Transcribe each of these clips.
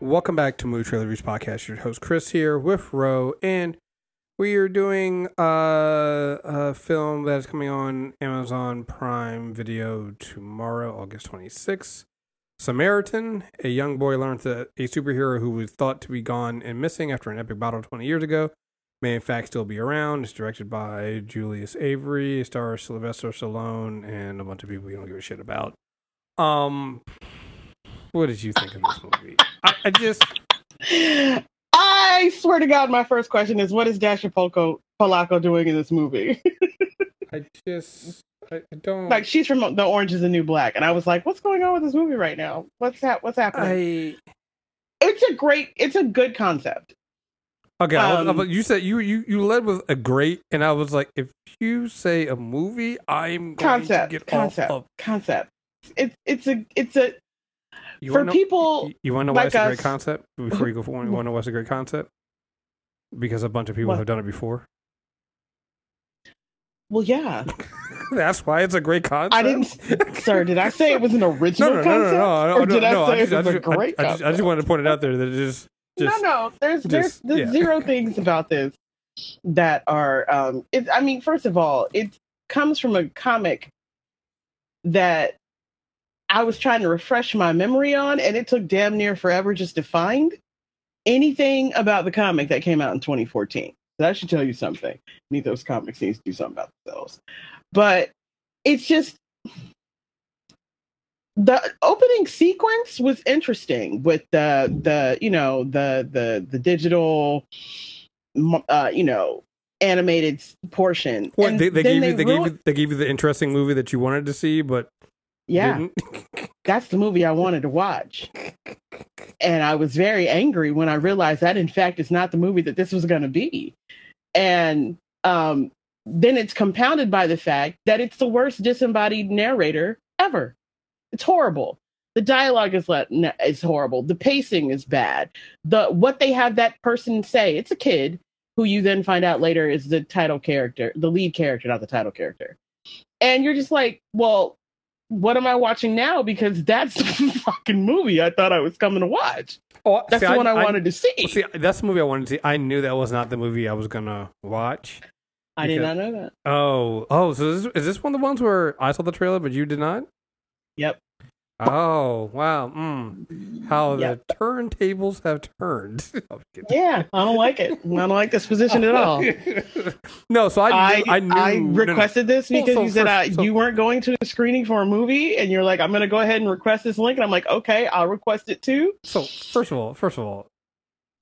Welcome back to Movie Trailer Reviews Podcast. Your host Chris here with Ro, and we are doing uh, a film that is coming on Amazon Prime Video tomorrow, August 26th. Samaritan, a young boy learns that a superhero who was thought to be gone and missing after an epic battle 20 years ago may in fact still be around. It's directed by Julius Avery, stars Sylvester Stallone, and a bunch of people you don't give a shit about. Um, what did you think of this movie? I, I just I swear to God, my first question is, what is Dascha Polko Polanco doing in this movie? I just I, don't like she's from The Orange Is the New Black, and I was like, what's going on with this movie right now? What's that? What's happening? I It's a great, it's a good concept. okay. I was- Um, you said you you you led with a great, and I was like, if you say a movie, I'm going Concept, to get concept, off of. concept. It's it's a it's a You for know, people. You, you want to know why like it's a great concept? Before you go forward, you want to know why it's a great concept? Because a bunch of people What? have done it before. Well, yeah, That's why it's a great concept. I didn't, sir. Did I say it was an original no, no, no, concept, no, no, or no, did I no. say just, it was I a just, great I, I, just, I just wanted to point it out there that it just, just no, no. There's there's just- there's yeah. zero things about this that are. Um, it, I mean, first of all, it comes from a comic that I was trying to refresh my memory on, and it took damn near forever just to find anything about the comic that came out in 2014. That should tell you something. Need those comics needs to do something about themselves. But it's just the opening sequence was interesting with the the you know the the the digital uh you know animated portion What they, they gave you? They gave you. They gave you the interesting movie that you wanted to see, but yeah. That's the movie i wanted to watch. And i was very angry when i realized that in fact is not the movie that this was going to be. And um then it's compounded by the fact that it's the worst disembodied narrator ever. It's horrible. The dialogue is let is horrible. The pacing is bad. The what they have that person say it's a kid who you then find out later is the title character the lead character not the title character. And you're just like well what am i watching now because that's the fucking movie i thought i was coming to watch Oh, that's see, the one i, wanted to see see, that's the movie I wanted to see. I knew that was not the movie I was gonna watch. i did not know that Oh, oh, so is this, is this one of the ones where I saw the trailer but you did not? Yep. Oh, wow. Mm. How Yep. the turntables have turned. Yeah i don't like it i don't like this position at all no, so I I, knew, I, knew I no, no. requested this because so you said uh, so- you weren't going to a screening for a movie, and you're like, "I'm going to go ahead and request this link," and I'm like, "Okay, I'll request it too." So first of all, first of all,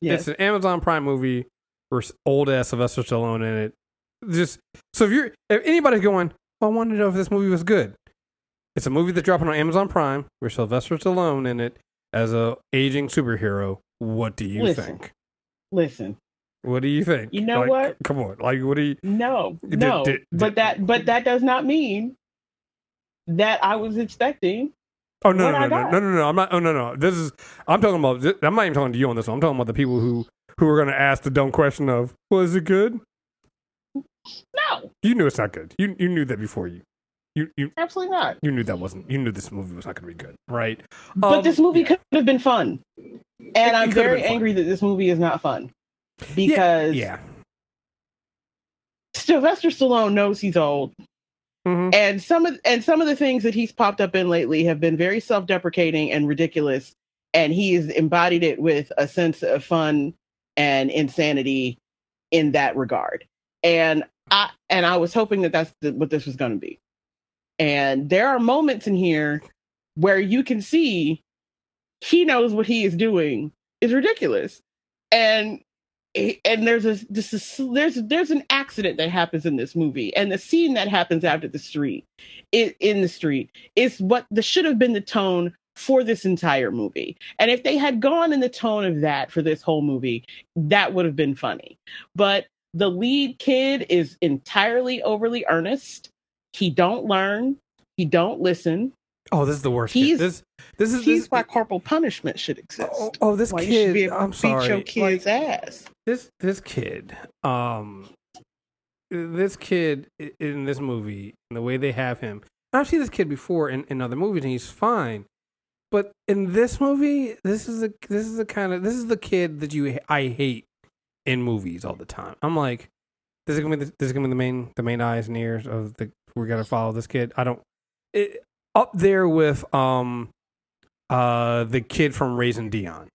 Yes, it's an Amazon Prime movie with old ass Sylvester Stallone in it. Just so if you're if anybody's going, "Oh, I want to know if this movie was good. It's a movie that's dropping on Amazon Prime with Sylvester Stallone in it as a aging superhero. What do you Listen. think? listen, What do you think? You know Like, what? Come on, like what do you? no, Did- no, did- but that but that does not mean that I was expecting. Oh no no no, no no no no! I'm not. Oh no no! This is. I'm talking about. I'm not even talking to you on this one. I'm talking about the people who who are going to ask the dumb question of, "Was it good?" No, You knew it's not good. You you knew that before you. You you absolutely not. you knew that wasn't. You knew this movie was not going to be good, right? But Um, this movie yeah. could have been fun, and it I'm have very angry that this movie is not fun because Yeah. Sylvester Stallone knows he's old. Mhm. and some of and some of the things that he's popped up in lately have been very self-deprecating and ridiculous and he has embodied it with a sense of fun and insanity in that regard and i and i was hoping that that's the, what this was going to be and there are moments in here where you can see he knows what he is doing. Is ridiculous. And and there's a this is there's there's an accident that happens in this movie. And the scene that happens after the street in the street is what the should have been the tone for this entire movie. And if they had gone in the tone of that for this whole movie that would have been funny. But the lead kid is entirely overly earnest he don't learn he don't listen Oh, this is the worst. He's- kid. This this is he's this, why corporal punishment should exist Oh, oh, this why you should be kid. able I'm beat sorry. your like, kid's ass this this kid um this kid in this movie the way they have him i've seen this kid before in, in other movies and he's fine but in this movie, this is the this is the kind of this is the kid that you I hate in movies all the time. I'm like, this is gonna be the, this is gonna be the main the main eyes and ears of the we're gonna follow this kid. I don't it, up there with um uh the kid from Raising Dion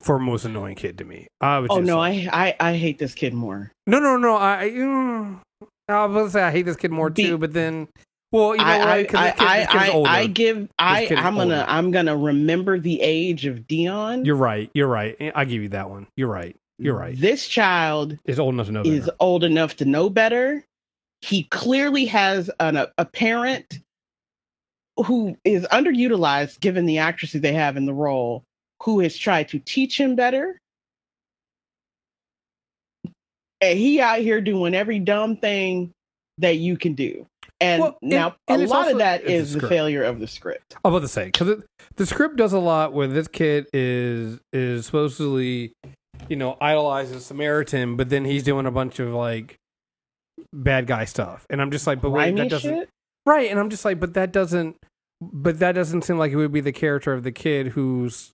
for most annoying kid to me. I was Oh no, like- I, I I hate this kid more. no no no I I, mm, I was gonna say I hate this kid more Be- too, but then well you know I, what? I, kid- I, I, older. I give I I'm gonna older. I'm gonna remember the age of Dion. You're right. You're right. I give you that one. You're right. You're right. This child It's old enough to know is better. old enough to know better. He clearly has an, a, a parent who is underutilized given the actresses they have in the role, who has tried to teach him better. And he out here doing every dumb thing that you can do. And Well, now and a lot also- of that is the the failure of the script. I'm about to say because the script does a lot where this kid is is supposedly, you know, idolizes Samaritan, but then he's doing a bunch of like bad guy stuff, and I'm just like, but wait, that doesn't shit? right, and I'm just like, but that doesn't, but that doesn't seem like it would be the character of the kid who's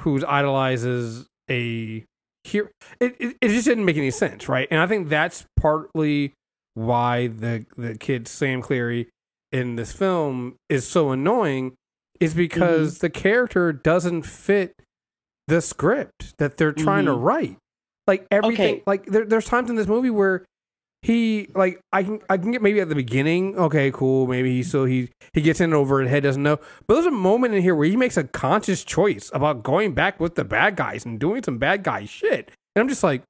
who's idolizes a here It, it it just didn't make any sense, right? And I think that's partly why the the kid Sam Cleary in this film is so annoying is mm-hmm. because the character doesn't fit the script that they're trying to Mhm. write. Like everything, Okay. like there, there's times in this movie where he like I can I can get maybe at the beginning, okay, cool, maybe he so he he gets in over his head, doesn't know. But there's a moment in here where he makes a conscious choice about going back with the bad guys and doing some bad guy shit. And I'm just like,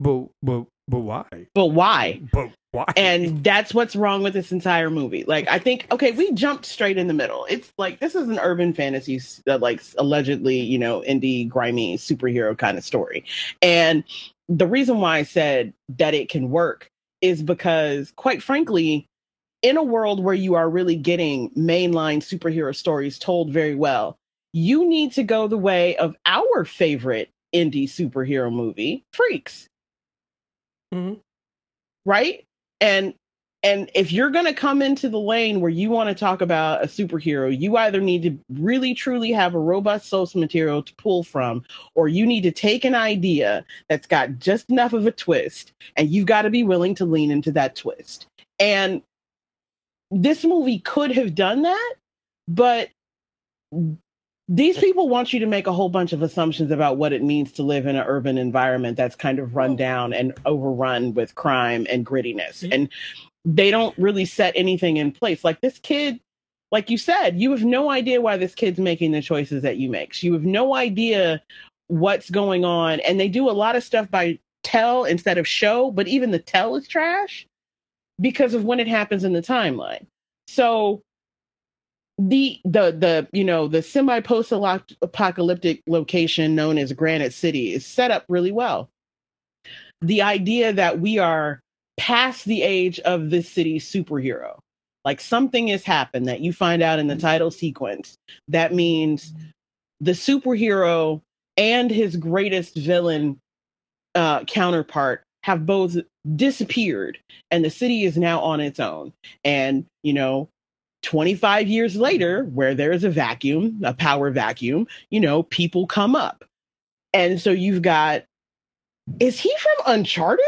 but but but why? But why? But why? and that's what's wrong with this entire movie. Like i think okay we jumped straight in the middle. It's like this is an urban fantasy uh, like allegedly you know indie grimy superhero kind of story. And the reason why i said that it can work is because quite frankly in a world where you are really getting mainline superhero stories told very well you need to go the way of our favorite indie superhero movie freaks. Mhm. right and and if you're going to come into the lane where you want to talk about a superhero you either need to really truly have a robust source material to pull from or you need to take an idea that's got just enough of a twist and you've got to be willing to lean into that twist. And this movie could have done that but these people want you to make a whole bunch of assumptions about what it means to live in an urban environment that's kind of run oh. down and overrun with crime and grittiness. Yeah. And they don't really set anything in place. Like this kid, like you said, you have no idea why this kid's making the choices that you make. You have no idea what's going on. And they do a lot of stuff by tell instead of show, but even the tell is trash because of when it happens in the timeline. So the the the you know the semi post apocalyptic location known as Granite City is set up really well. The idea that we are past the age of this city's superhero, like something has happened that you find out in the title sequence. That means the superhero and his greatest villain uh, counterpart have both disappeared, and the city is now on its own. And you know, 25 years later, where there is a vacuum, a power vacuum, you know, people come up. And so you've got, is he from Uncharted?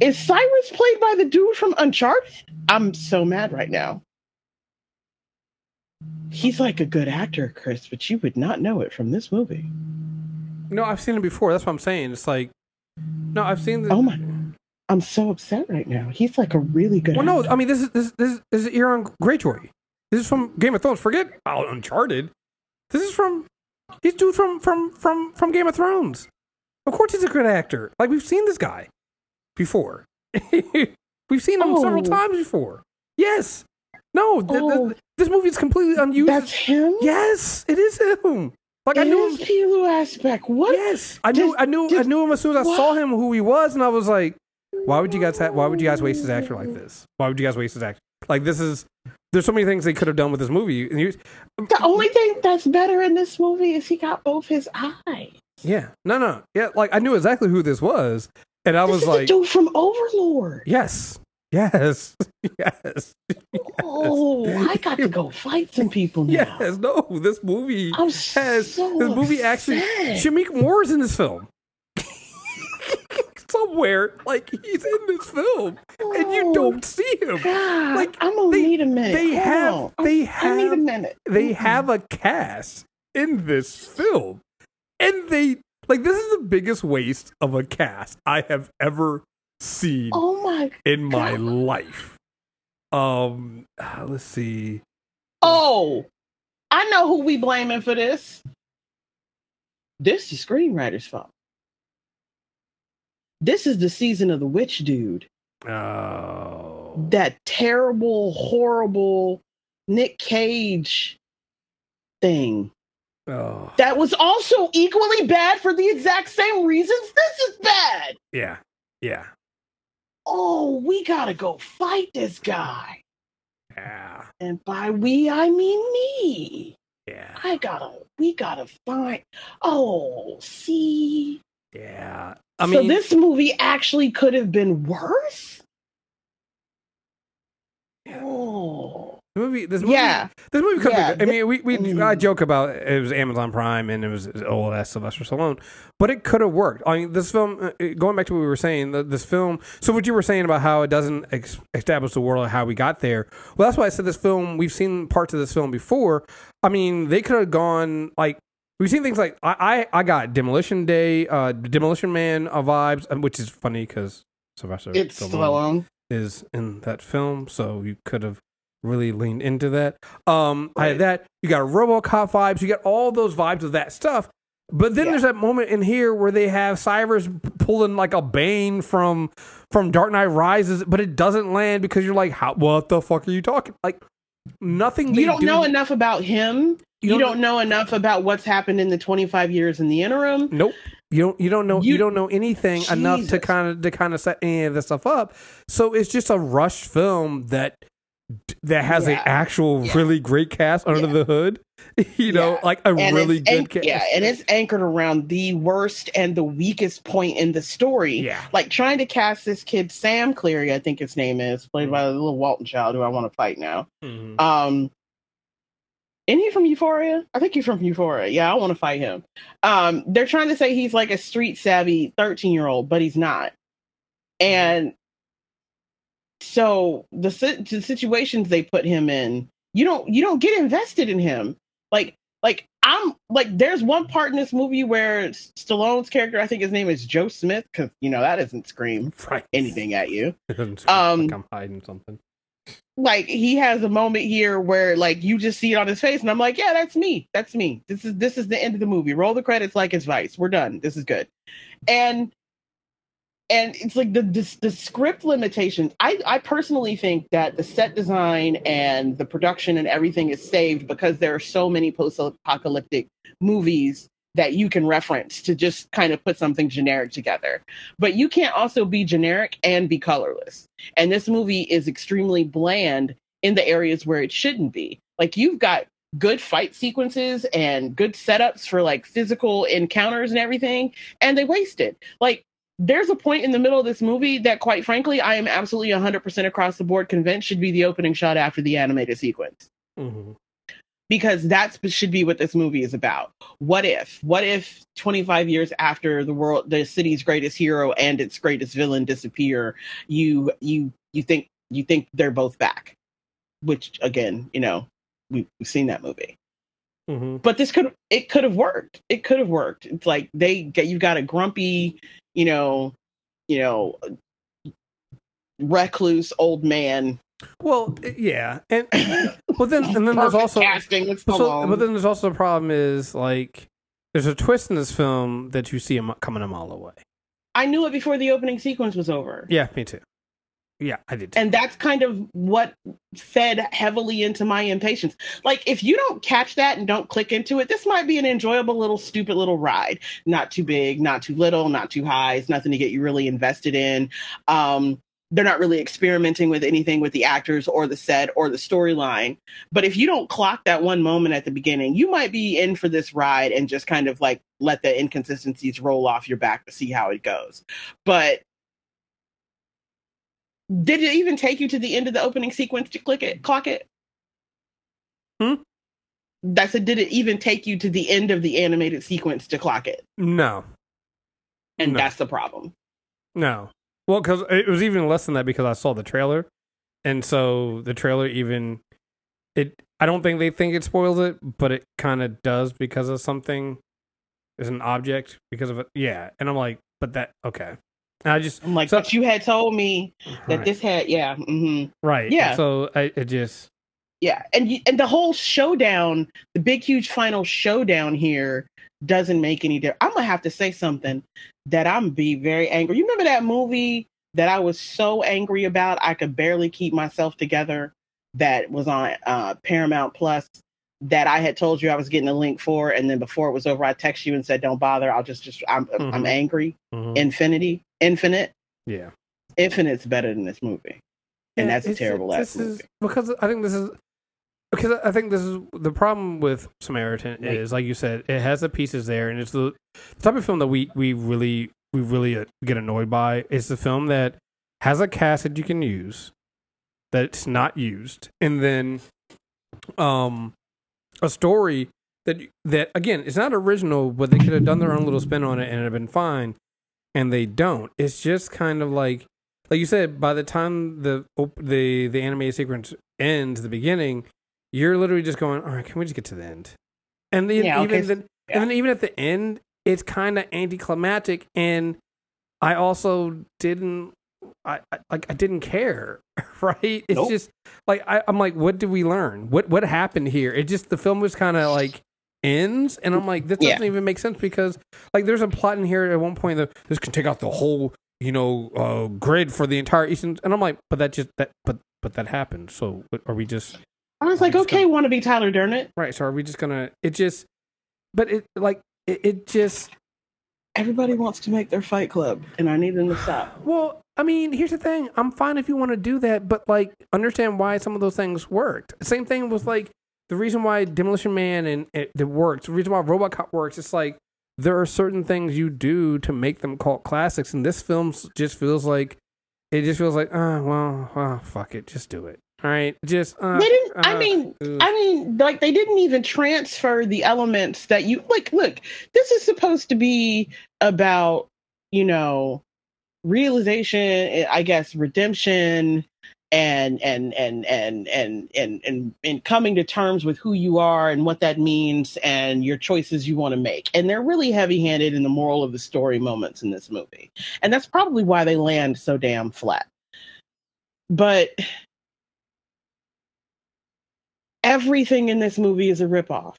Is Cyrus played by the dude from Uncharted? I'm so mad right now. He's like a good actor, Chris, but you would not know it from this movie. no, I've seen it before. That's what I'm saying. It's like, no, I've seen the. Oh my- I'm so upset right now. He's like a really good Well, no. I mean this is this this, this is Euron Greyjoy. This is from Game of Thrones. Forget oh, Uncharted. This is from he's dude from from from from Game of Thrones. Of course, he's a good actor. Like we've seen this guy before. we've seen him several Oh. times before. Yes. No, th- th- Oh. this movie is completely unused. That's him? yes, it is him. Like I knew him. Pilou Asbæk. What? Yes, I knew, Just- I knew, I knew him as soon as I what? saw him who he was, and I was like, "Why would you guys? Ha- why would you guys waste his actor like this? Why would you guys waste his actor? Like this is there's so many things they could have done with this movie. And you, The only thing that's better in this movie is he got both his eyes. yeah, no, no, yeah, like I knew exactly who this was, and I This was like, dude from Overlord. yes, Yes, yes, Oh, I got to go fight some people now. yes. No, this movie I'm has so this movie actually. upset. Shameik Moore is in this film. Somewhere, like he's in this film, and you Oh, don't see him. God, Like, I'm gonna they- need a minute. they Hold have- on. they I need a minute. they have a cast in this film and they like this is the biggest waste of a cast i have ever seen Oh my. in my God. life um uh, let's see Oh, I know who we blaming for this. This is screenwriter's fault. This is the season of the witch dude. oh That terrible, horrible Nick Cage thing. oh That was also equally bad for the exact same reasons this is bad. yeah yeah Oh, we gotta go fight this guy. yeah And by we, I mean me. yeah I gotta, we gotta find. Oh, see. yeah i so this movie actually could have been worse. Oh, the movie this movie yeah. This movie could Yeah, be. I mean, we we mm. I joke about it was Amazon Prime and it was oh that's Sylvester Stallone, but it could have worked. I mean, this film uh, going back to what we were saying, this film. So what you were saying about how it doesn't ex- establish the world of how we got there. Well, that's why I said this film. We've seen parts of this film before. I mean, they could have gone like. We've seen things like I, I, I got Demolition Day, uh, Demolition Man uh, vibes, which is funny because Sylvester It's Stallone. is in that film, so you could have really leaned into that. Um, I had that. You got RoboCop vibes. You got all those vibes of that stuff. But then Yeah. there's that moment in here where they have Cyrus pulling like a Bane from from Dark Knight Rises, but it doesn't land because you're like, how, what the fuck are you talking? Like nothing. You don't do- know enough about him. You You, don't- don't, know enough about what's happened in the 25 years in the interim. Nope. You don't you don't know you, You- don't know anything enough to kind of to kind of set any of this stuff up. So it's just a rushed film that that has Yeah. an actual Yeah. really great cast under Yeah. the hood. You know, like a And really good anch- cast. Yeah, and it's anchored around the worst and the weakest point in the story. yeah. Like trying to cast this kid Sam Cleary, I think his name is, played by the little Walton child who I want to fight now. Mhm. Um, isn't he from Euphoria? I think he's from Euphoria. Yeah, I want to fight him. Um, they're trying to say he's like a street savvy 13 year old, but he's not. And so the the situations they put him in, you don't you don't get invested in him. Like like I'm like there's one part in this movie where Stallone's character, I think his name is Joe Smith, because you know that doesn't scream Right. anything at you It doesn't seem Um, like I'm hiding something. Like he has a moment here where like you just see it on his face and i'm like yeah that's me. That's me. This is this is the end of the movie. Roll the credits like it's vice. We're done. This is good. And and it's like the the, the script limitations. I i personally think that the set design and the production and everything is saved because there are so many post-apocalyptic movies that you can reference to just kind of put something generic together but you can't also be generic and be colorless and this movie is extremely bland in the areas where it shouldn't be. Like you've got good fight sequences and good setups for like physical encounters and everything, and they waste it. Like there's a point in the middle of this movie that quite frankly I am absolutely 100% across the board convinced should be the opening shot after the animated sequence hmm because that should be what this movie is about. What if? What if 25 years after the world, the city's greatest hero and its greatest villain disappear, you you you think you think they're both back? Which again, you know, we, we've seen that movie. hmm But this could it could have worked. It could have worked. It's like they get you got a grumpy, you know, you know, recluse old man. Well, yeah, and but then and then there's also casting so, but then there's also the problem is like there's a twist in this film that you see mi- coming a mile away. I knew it before the opening sequence was over. Yeah, me too. Yeah, I did. Too. and that's kind of what fed heavily into my impatience like if you don't catch that and don't click into it this might be an enjoyable little stupid little ride not too big not too little not too high it's nothing to get you really invested in um they're not really experimenting with anything with the actors or the set or the storyline but if you don't clock that one moment at the beginning you might be in for this ride and just kind of like let the inconsistencies roll off your back to see how it goes but Did it even take you to the end of the opening sequence to click it, clock it? Hmm? I said, did it even take you to the end of the animated sequence to clock it? No, And No. that's the problem. no. Well, because it was even less than that because I saw the trailer, and so the trailer even it. I don't think they think it spoils it, but it kind of does because of something. Is an object because of it. Yeah, and I'm like, but that okay. And I just I'm like, So- but you had told me that right, this had, yeah, hmm right. yeah. So I it just yeah, and and the whole showdown, the big huge final showdown here doesn't make any difference. I'm gonna have to say something that I'm be very angry. You remember that movie that I was so angry about I could barely keep myself together? That was on uh, Paramount Plus. That I had told you I was getting a link for, and then before it was over, I text you and said, "Don't bother. I'll just just I'm I'm Mhm. angry." mhm, Infinity, Infinite, yeah. Infinite's better than this movie, and Yeah, that's a terrible ass this is because I think this is because I think this is the problem with Samaritan Right. is like you said, it has the pieces there, and it's the, the type of film that we we really we really uh, get annoyed by. It's the film that has a cast that you can use that's not used, and then um a story that that again it's not original, but they could have done their own little spin on it and it'd have been fine, and they don't. It's just kind of like like you said, by the time the the the animated sequence ends, the beginning, you're literally just going, all right, can we just get to the end? And then Yeah, okay, even then, yeah. and then even at the end, it's kind of anticlimactic, and I also didn't, I, I like I didn't care, right? It's Nope. just like I, I'm like, what did we learn? What what happened here? It just the film was kind of like ends, and I'm like, this doesn't even make sense because like there's a plot in here at one point that this can take out the whole you know uh, grid for the entire Eastern, and I'm like, but that just that but but that happened. So are we just I was like, okay, want to be Tyler Durden? right? So are we just gonna? It just, but it like it, it just. Everybody wants to make their Fight Club, and I need them to stop. Well, I mean, here's the thing. I'm fine if you want to do that, but like understand why some of those things worked. Same thing with like the reason why Demolition Man and it, it works. The reason why RoboCop works. It's like there are certain things you do to make them cult classics, and this film just feels like it just feels like, oh well, well, fuck it, just do it. All right, just uh, they didn't. Uh, I mean, oof. I mean, like they didn't even transfer the elements that you like. Look, this is supposed to be about you know realization, I guess, redemption, and and and and and and and, and coming to terms with who you are and what that means, and your choices you want to make. And they're really heavy-handed in the moral of the story moments in this movie, and that's probably why they land so damn flat. But everything in this movie is a ripoff.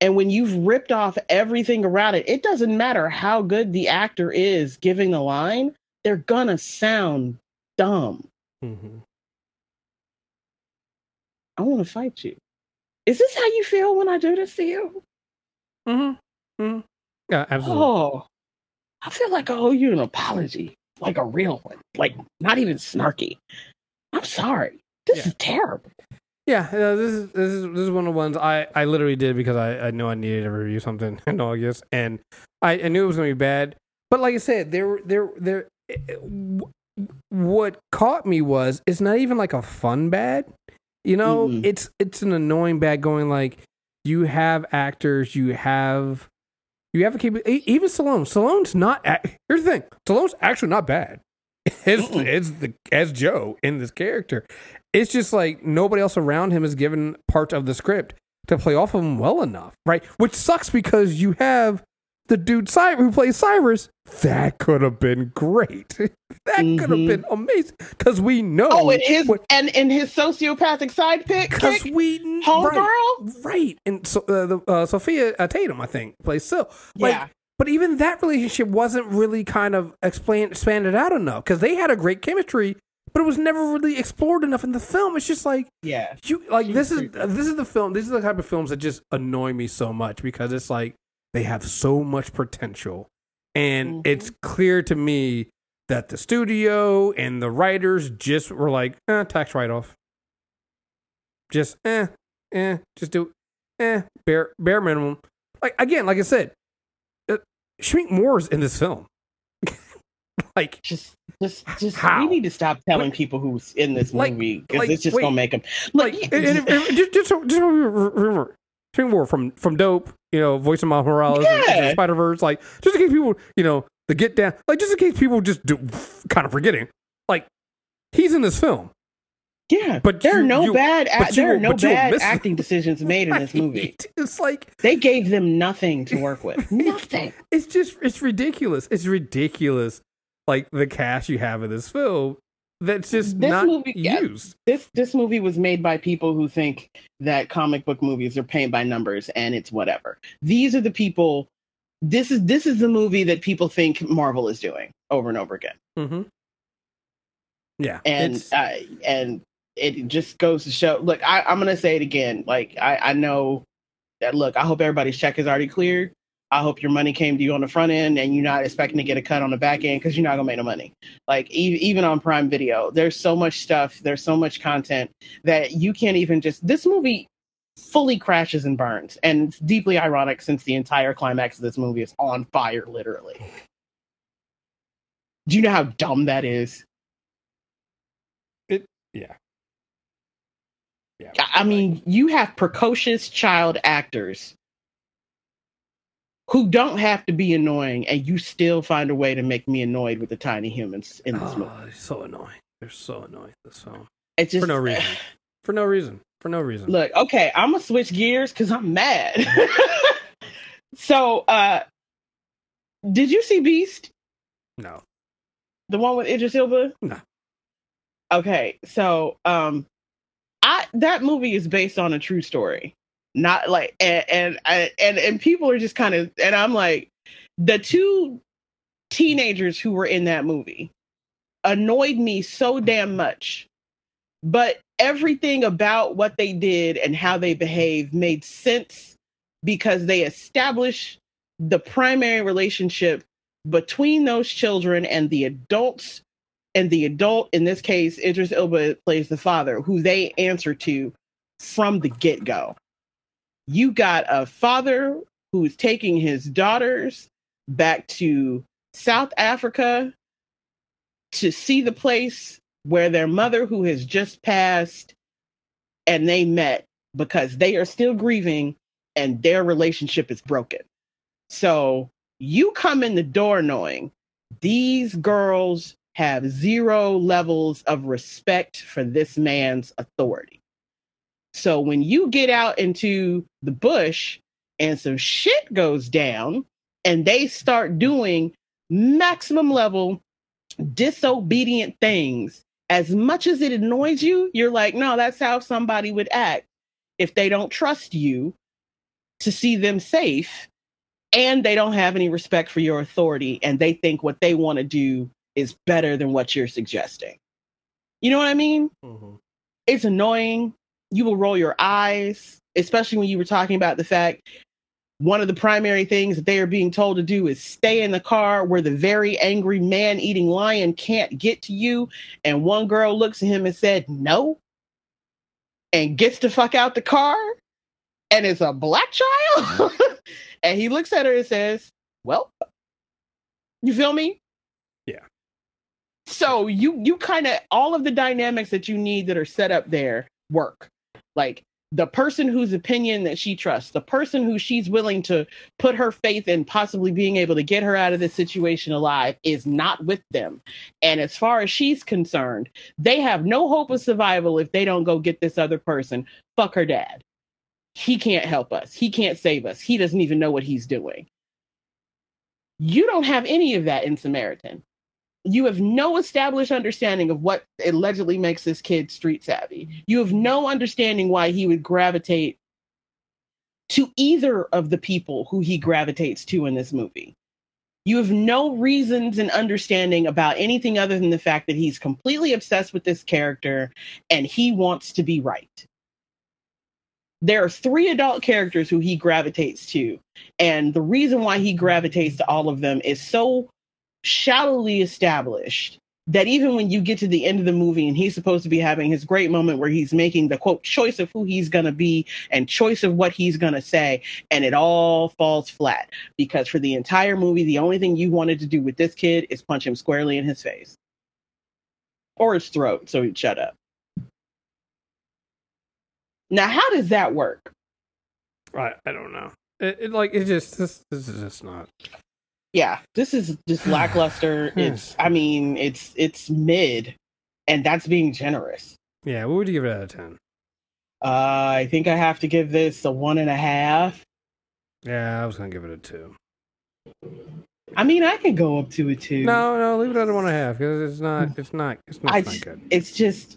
And when you've ripped off everything around it, it doesn't matter how good the actor is giving the line, they're gonna sound dumb. Mhm. I want to fight you. Is this how you feel when I do this to you? Mhm. Mhm. Yeah, absolutely. Oh, I feel like I owe you an apology, like a real one, like not even snarky. I'm sorry. This Yeah. is terrible. Yeah, uh, this is this is this is one of the ones I, I literally did because I, I knew I needed to review something in August, and I, I knew it was gonna be bad. But like I said, there there there, eh, what caught me was it's not even like a fun bad. You know, Mm-mm. it's it's an annoying bad going like you have actors, you have you have a keep even Stallone. Stallone's not. Here's the thing: Stallone's actually not bad. It's it's the as Joe in this character. It's just like nobody else around him is given part of the script to play off of him well enough, right? Which sucks because you have the dude Cy- who plays Cyrus. That could have been great. that could have been amazing because we know. Oh, and his what- and and his sociopathic sidekick, because kick, we homegirl. right, right, and so uh, the, uh, Sophia uh, Tatum, I think, plays Sil. Like, Yeah. but even that relationship wasn't really kind of explained expanded out enough because they had a great chemistry, but it was never really explored enough in the film. It's just like Yeah. you like this is this is the film. These are the type of films that just annoy me so much because it's like they have so much potential, and Mhm. it's clear to me that the studio and the writers just were like, eh, tax write off. Just eh, eh, just do eh, bare bare minimum. Like again, like I said, uh, Shameik Moore's in this film. Like just, just, just. How? We need to stop telling Like- people who's in this movie because like, it's just wait. gonna make them like like. and, and, and just just so- just so remember remember from from dope you know voice of Miles Morales Yeah. Spider Verse like just in case people you know the get down like just in case people just do kind of forgetting like he's in this film yeah, but there are no you- bad. you there are no but you will bad acting decisions made in this movie. It's like They gave them nothing to work with. Nothing. it's just it's ridiculous it's ridiculous like the cast you have in this film that's just This not movie- yeah. used This this movie was made by people who think that comic book movies are paint by numbers and it's whatever. These are the people. This is this is the movie that people think Marvel is doing over and over again. mm-hmm. yeah and uh, and it just goes to show. Look, I, I'm gonna say it again. Like I, I know that. Look, I hope everybody's check is already cleared. I hope your money came to you on the front end, and you're not expecting to get a cut on the back end because you're not gonna make no money. Like e- even on Prime Video, there's so much stuff, there's so much content that you can't even just. This movie fully crashes and burns, and it's deeply ironic since the entire climax of this movie is on fire, literally. Do you know how dumb that is? It, yeah yeah I I mean, you have precocious child actors who don't have to be annoying, and you still find a way to make me annoyed with the tiny humans in this movie. oh, it's so annoying they're so annoying this film It's just for no reason. for no reason. For no reason. Look, okay, I'm gonna switch gears because I'm mad. so, uh, did you see Beast, no. the one with Idris Elba? No. Okay, so um, I that movie is based on a true story, not like and and and, and people are just kind of and I'm like the two teenagers who were in that movie annoyed me so damn much, but everything about what they did and how they behaved made sense because they established the primary relationship between those children and the adults and the adult in this case idris elba plays the father who they answer to from the get-go you got a father who's taking his daughters back to south africa to see the place where their mother who has just passed and they met because they are still grieving and their relationship is broken so you come in the door knowing these girls have zero levels of respect for this man's authority. So when you get out into the bush and some shit goes down and they start doing maximum level disobedient things, as much as it annoys you, you're like, no, that's how somebody would act if they don't trust you to see them safe and they don't have any respect for your authority and they think what they want to do is better than what you're suggesting. You know what I mean? Mhm. It's annoying. You will roll your eyes, especially when you were talking about the fact one of the primary things that they are being told to do is stay in the car where the very angry man eating lion can't get to you. And one girl looks at him and said, No, and gets the fuck out the car. And it's a black child. and he looks at her and says, Well, you feel me? Yeah. So you you kind of all of the dynamics that you need that are set up there work. Like the person whose opinion that she trusts, the person who she's willing to put her faith in possibly being able to get her out of this situation alive is not with them. And as far as she's concerned, they have no hope of survival if they don't go get this other person. Fuck her dad. He can't help us. He can't save us. He doesn't even know what he's doing. You don't have any of that in Samaritan. You have no established understanding of what allegedly makes this kid street savvy. You have no understanding why he would gravitate to either of the people who he gravitates to in this movie. You have no reasons and understanding about anything other than the fact that he's completely obsessed with this character and he wants to be right. There are three adult characters who he gravitates to, and the reason why he gravitates to all of them is so shallowly established that even when you get to the end of the movie and he's supposed to be having his great moment where he's making the quote choice of who he's going to be and choice of what he's going to say and it all falls flat because for the entire movie the only thing you wanted to do with this kid is punch him squarely in his face or his throat so he'd shut up now how does that work I I don't know. It, it like it just this this is just not. Yeah this is just lackluster it's i mean it's it's mid and that's being generous Yeah, what would you give it out of ten? uh i think i have to give this a one and a half Yeah, I was gonna give it a two. i mean i can go up to a two No, no, leave it at a one and a half because it's not. It's not. It's not, it's not good. it's just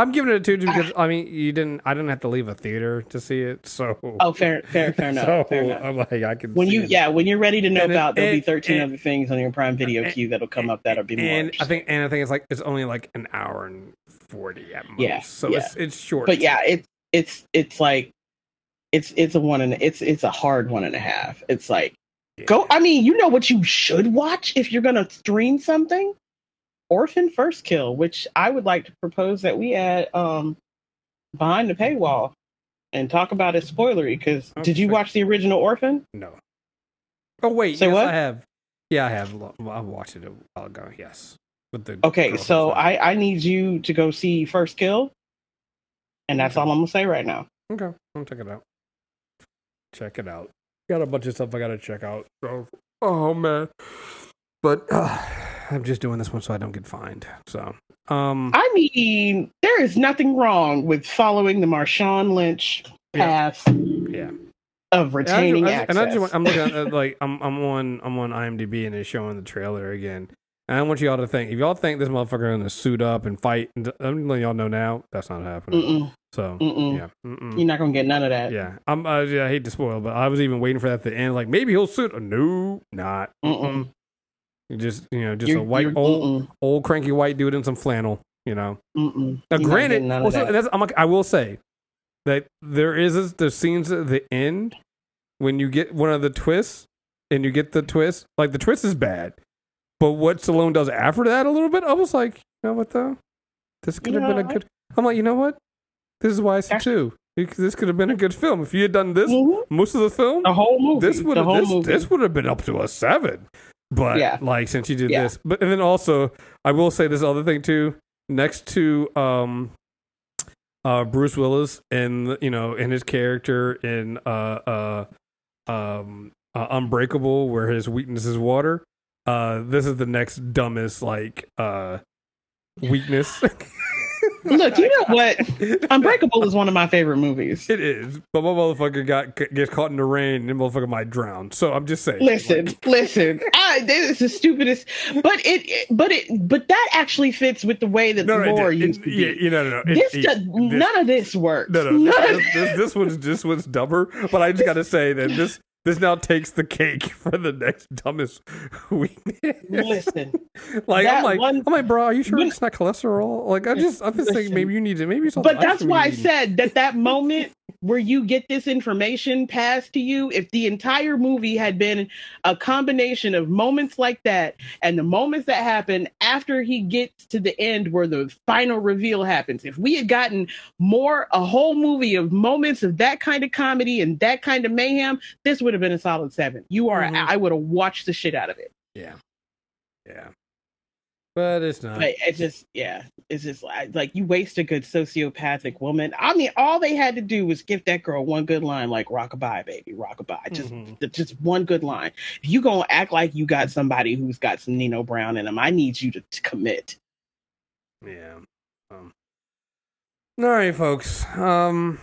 I'm giving it a two because I mean you didn't. I didn't have to leave a theater to see it, so. oh fair fair fair enough, so fair enough. I'm like I can. when see you it. yeah when you're ready to know And it- about there'll be 13 and- other things on your prime video queue that'll come up that'll be more and I think and I think it's like it's only like an hour and forty at most. Yeah, so yeah. it's it's short. but yeah it's it's it's like it's it's a one and it's it's a hard one and a half it's like Yeah. Go. I mean, you know what you should watch if you're gonna stream something. Orphan First Kill, which I would like to propose that we add um behind the paywall and talk about it spoilery. Because Oh, did you watch the original Orphan? No. Oh wait, Say yes, what? I have. Yeah, I have. I watched it a while ago. Yes, with the Okay, so I I need you to go see First Kill, and that's all I'm gonna say right now. okay. I'll check it out. Check it out. Got a bunch of stuff I gotta check out. So, oh man, but uh, I'm just doing this one so I don't get fined. So, um, I mean, there is nothing wrong with following the Marshawn Lynch path yeah. of retaining and I, access. and I just, I'm looking at uh, like I'm I'm on I'm on IMDb and it's showing the trailer again. And I want y'all to think if y'all think this motherfucker is gonna suit up and fight, and I'm letting y'all know now that's not happening. Mm-mm, So mm-mm. yeah, mm-mm. You're not gonna get none of that. yeah. I'm uh, yeah, I hate to spoil, but I was even waiting for that at the end. Like maybe he'll suit. No, not. Mm-mm. You Just you know, just You're- a white old mm-mm, old cranky white dude in some flannel. You know. mm-mm. Now, You're granted, getting none well, of so that. that's, I'm, like- I will say that there is there's scenes at the end when you get one of the twists and you get the twist. Like the twist is bad, but what Stallone does after that a little bit, I was like, you know what though, this could have You been a know, I- good. I'm like, you know what, this is why I said two. This could have been a good film if you had done this Mhm. most of the film. The whole movie. This would have this, movie. this would have been up to a seven. But Yeah. like since you did Yeah. this, but and then also I will say this other thing too. Next to um, uh, Bruce Willis and you know in his character in uh, uh, um, uh, Unbreakable, where his weakness is water. Uh, this is the next dumbest like uh weakness. Look, you know what? Unbreakable is one of my favorite movies. It is, but my motherfucker got gets caught in the rain, and the motherfucker might drown. So I'm just saying. Listen, like, listen. I, this is the stupidest, but it, it- but it, but that actually fits with the way that no, no, lore it, it, used to be. yeah, you know, no, no. it- this, it- does, this- none of this works. No, no, None of this, this, this one's this one's dumber. But I just gotta say that this this now takes the cake for the next dumbest weakness. Listen, like I'm like one- I'm like, bro, are you sure when- it's not cholesterol? Like I just I'm just Listen. thinking maybe you need to maybe it's but that's why I said that that moment where you get this information passed to you, if the entire movie had been a combination of moments like that and the moments that happen after he gets to the end where the final reveal happens, if we had gotten more, a whole movie of moments of that kind of comedy and that kind of mayhem, this would have been a solid seven. You are, Mhm. I would have watched the shit out of it. Yeah, yeah, but it's not. But it just, yeah, it's just like, like you waste a good sociopathic woman. I mean, all they had to do was give that girl one good line, like "rockabye, baby, rockabye," just Mhm. th- just one good line. If you gonna act like you got somebody who's got some Nino Brown in them, I need you to, to commit. Yeah. Um, all right, folks. Um,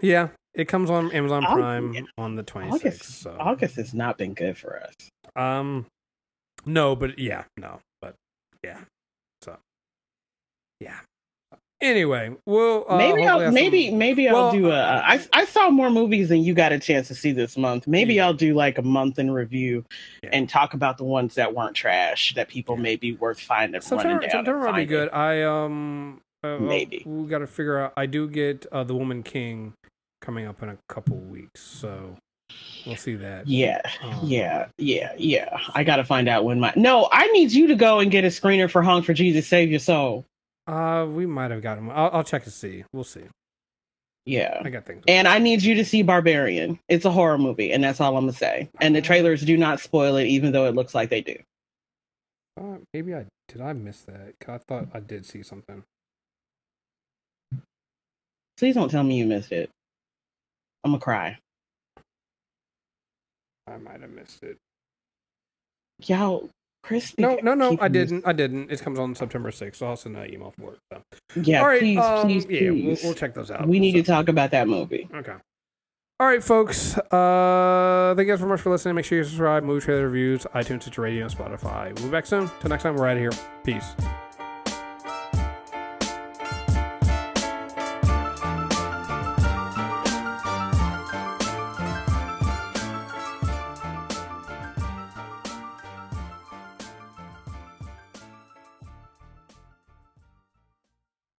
yeah, it comes on Amazon Prime on the 26th. August, So August has not been good for us. Um, no, but yeah, no, yeah. So, yeah. Anyway, well, uh, maybe I'll maybe some- maybe I'll do a. I I saw more movies than you got a chance to see this month. Maybe Yeah. I'll do like a month in review Yeah. and talk about the ones that weren't trash that people Yeah. may be worth finding. September, running down September and might be good. I um uh, Maybe. we got to figure out. I do get uh, the Woman King coming up in a couple weeks, so We'll see that. Yeah, Um, yeah, yeah, yeah. I got to find out when my. No, I need you to go and get a screener for Honk for Jesus Save Your Soul. Uh, we might have gotten. I'll, I'll check to see. We'll see. Yeah. I got things. And I need you to see Barbarian. It's a horror movie, and that's all I'm gonna say. And the trailers do not spoil it, even though it looks like they do. Uh, maybe I did. I miss that. 'Cause I thought I did see something. Please don't tell me you missed it. I'm gonna cry. I might have missed it. Y'all, Chris. No, no, no. I didn't. I didn't. It comes on September 6th, so I'll send an email for it. So. Yeah, All right. please, um, please, yeah, we'll, we'll check those out. we need So- to talk about that movie. Okay. All right, folks. Uh, thank you guys so much for listening. Make sure you subscribe, movie trailer reviews, iTunes, Stitcher Radio, and Spotify. We'll be back soon. Till next time, we're out of here. Peace.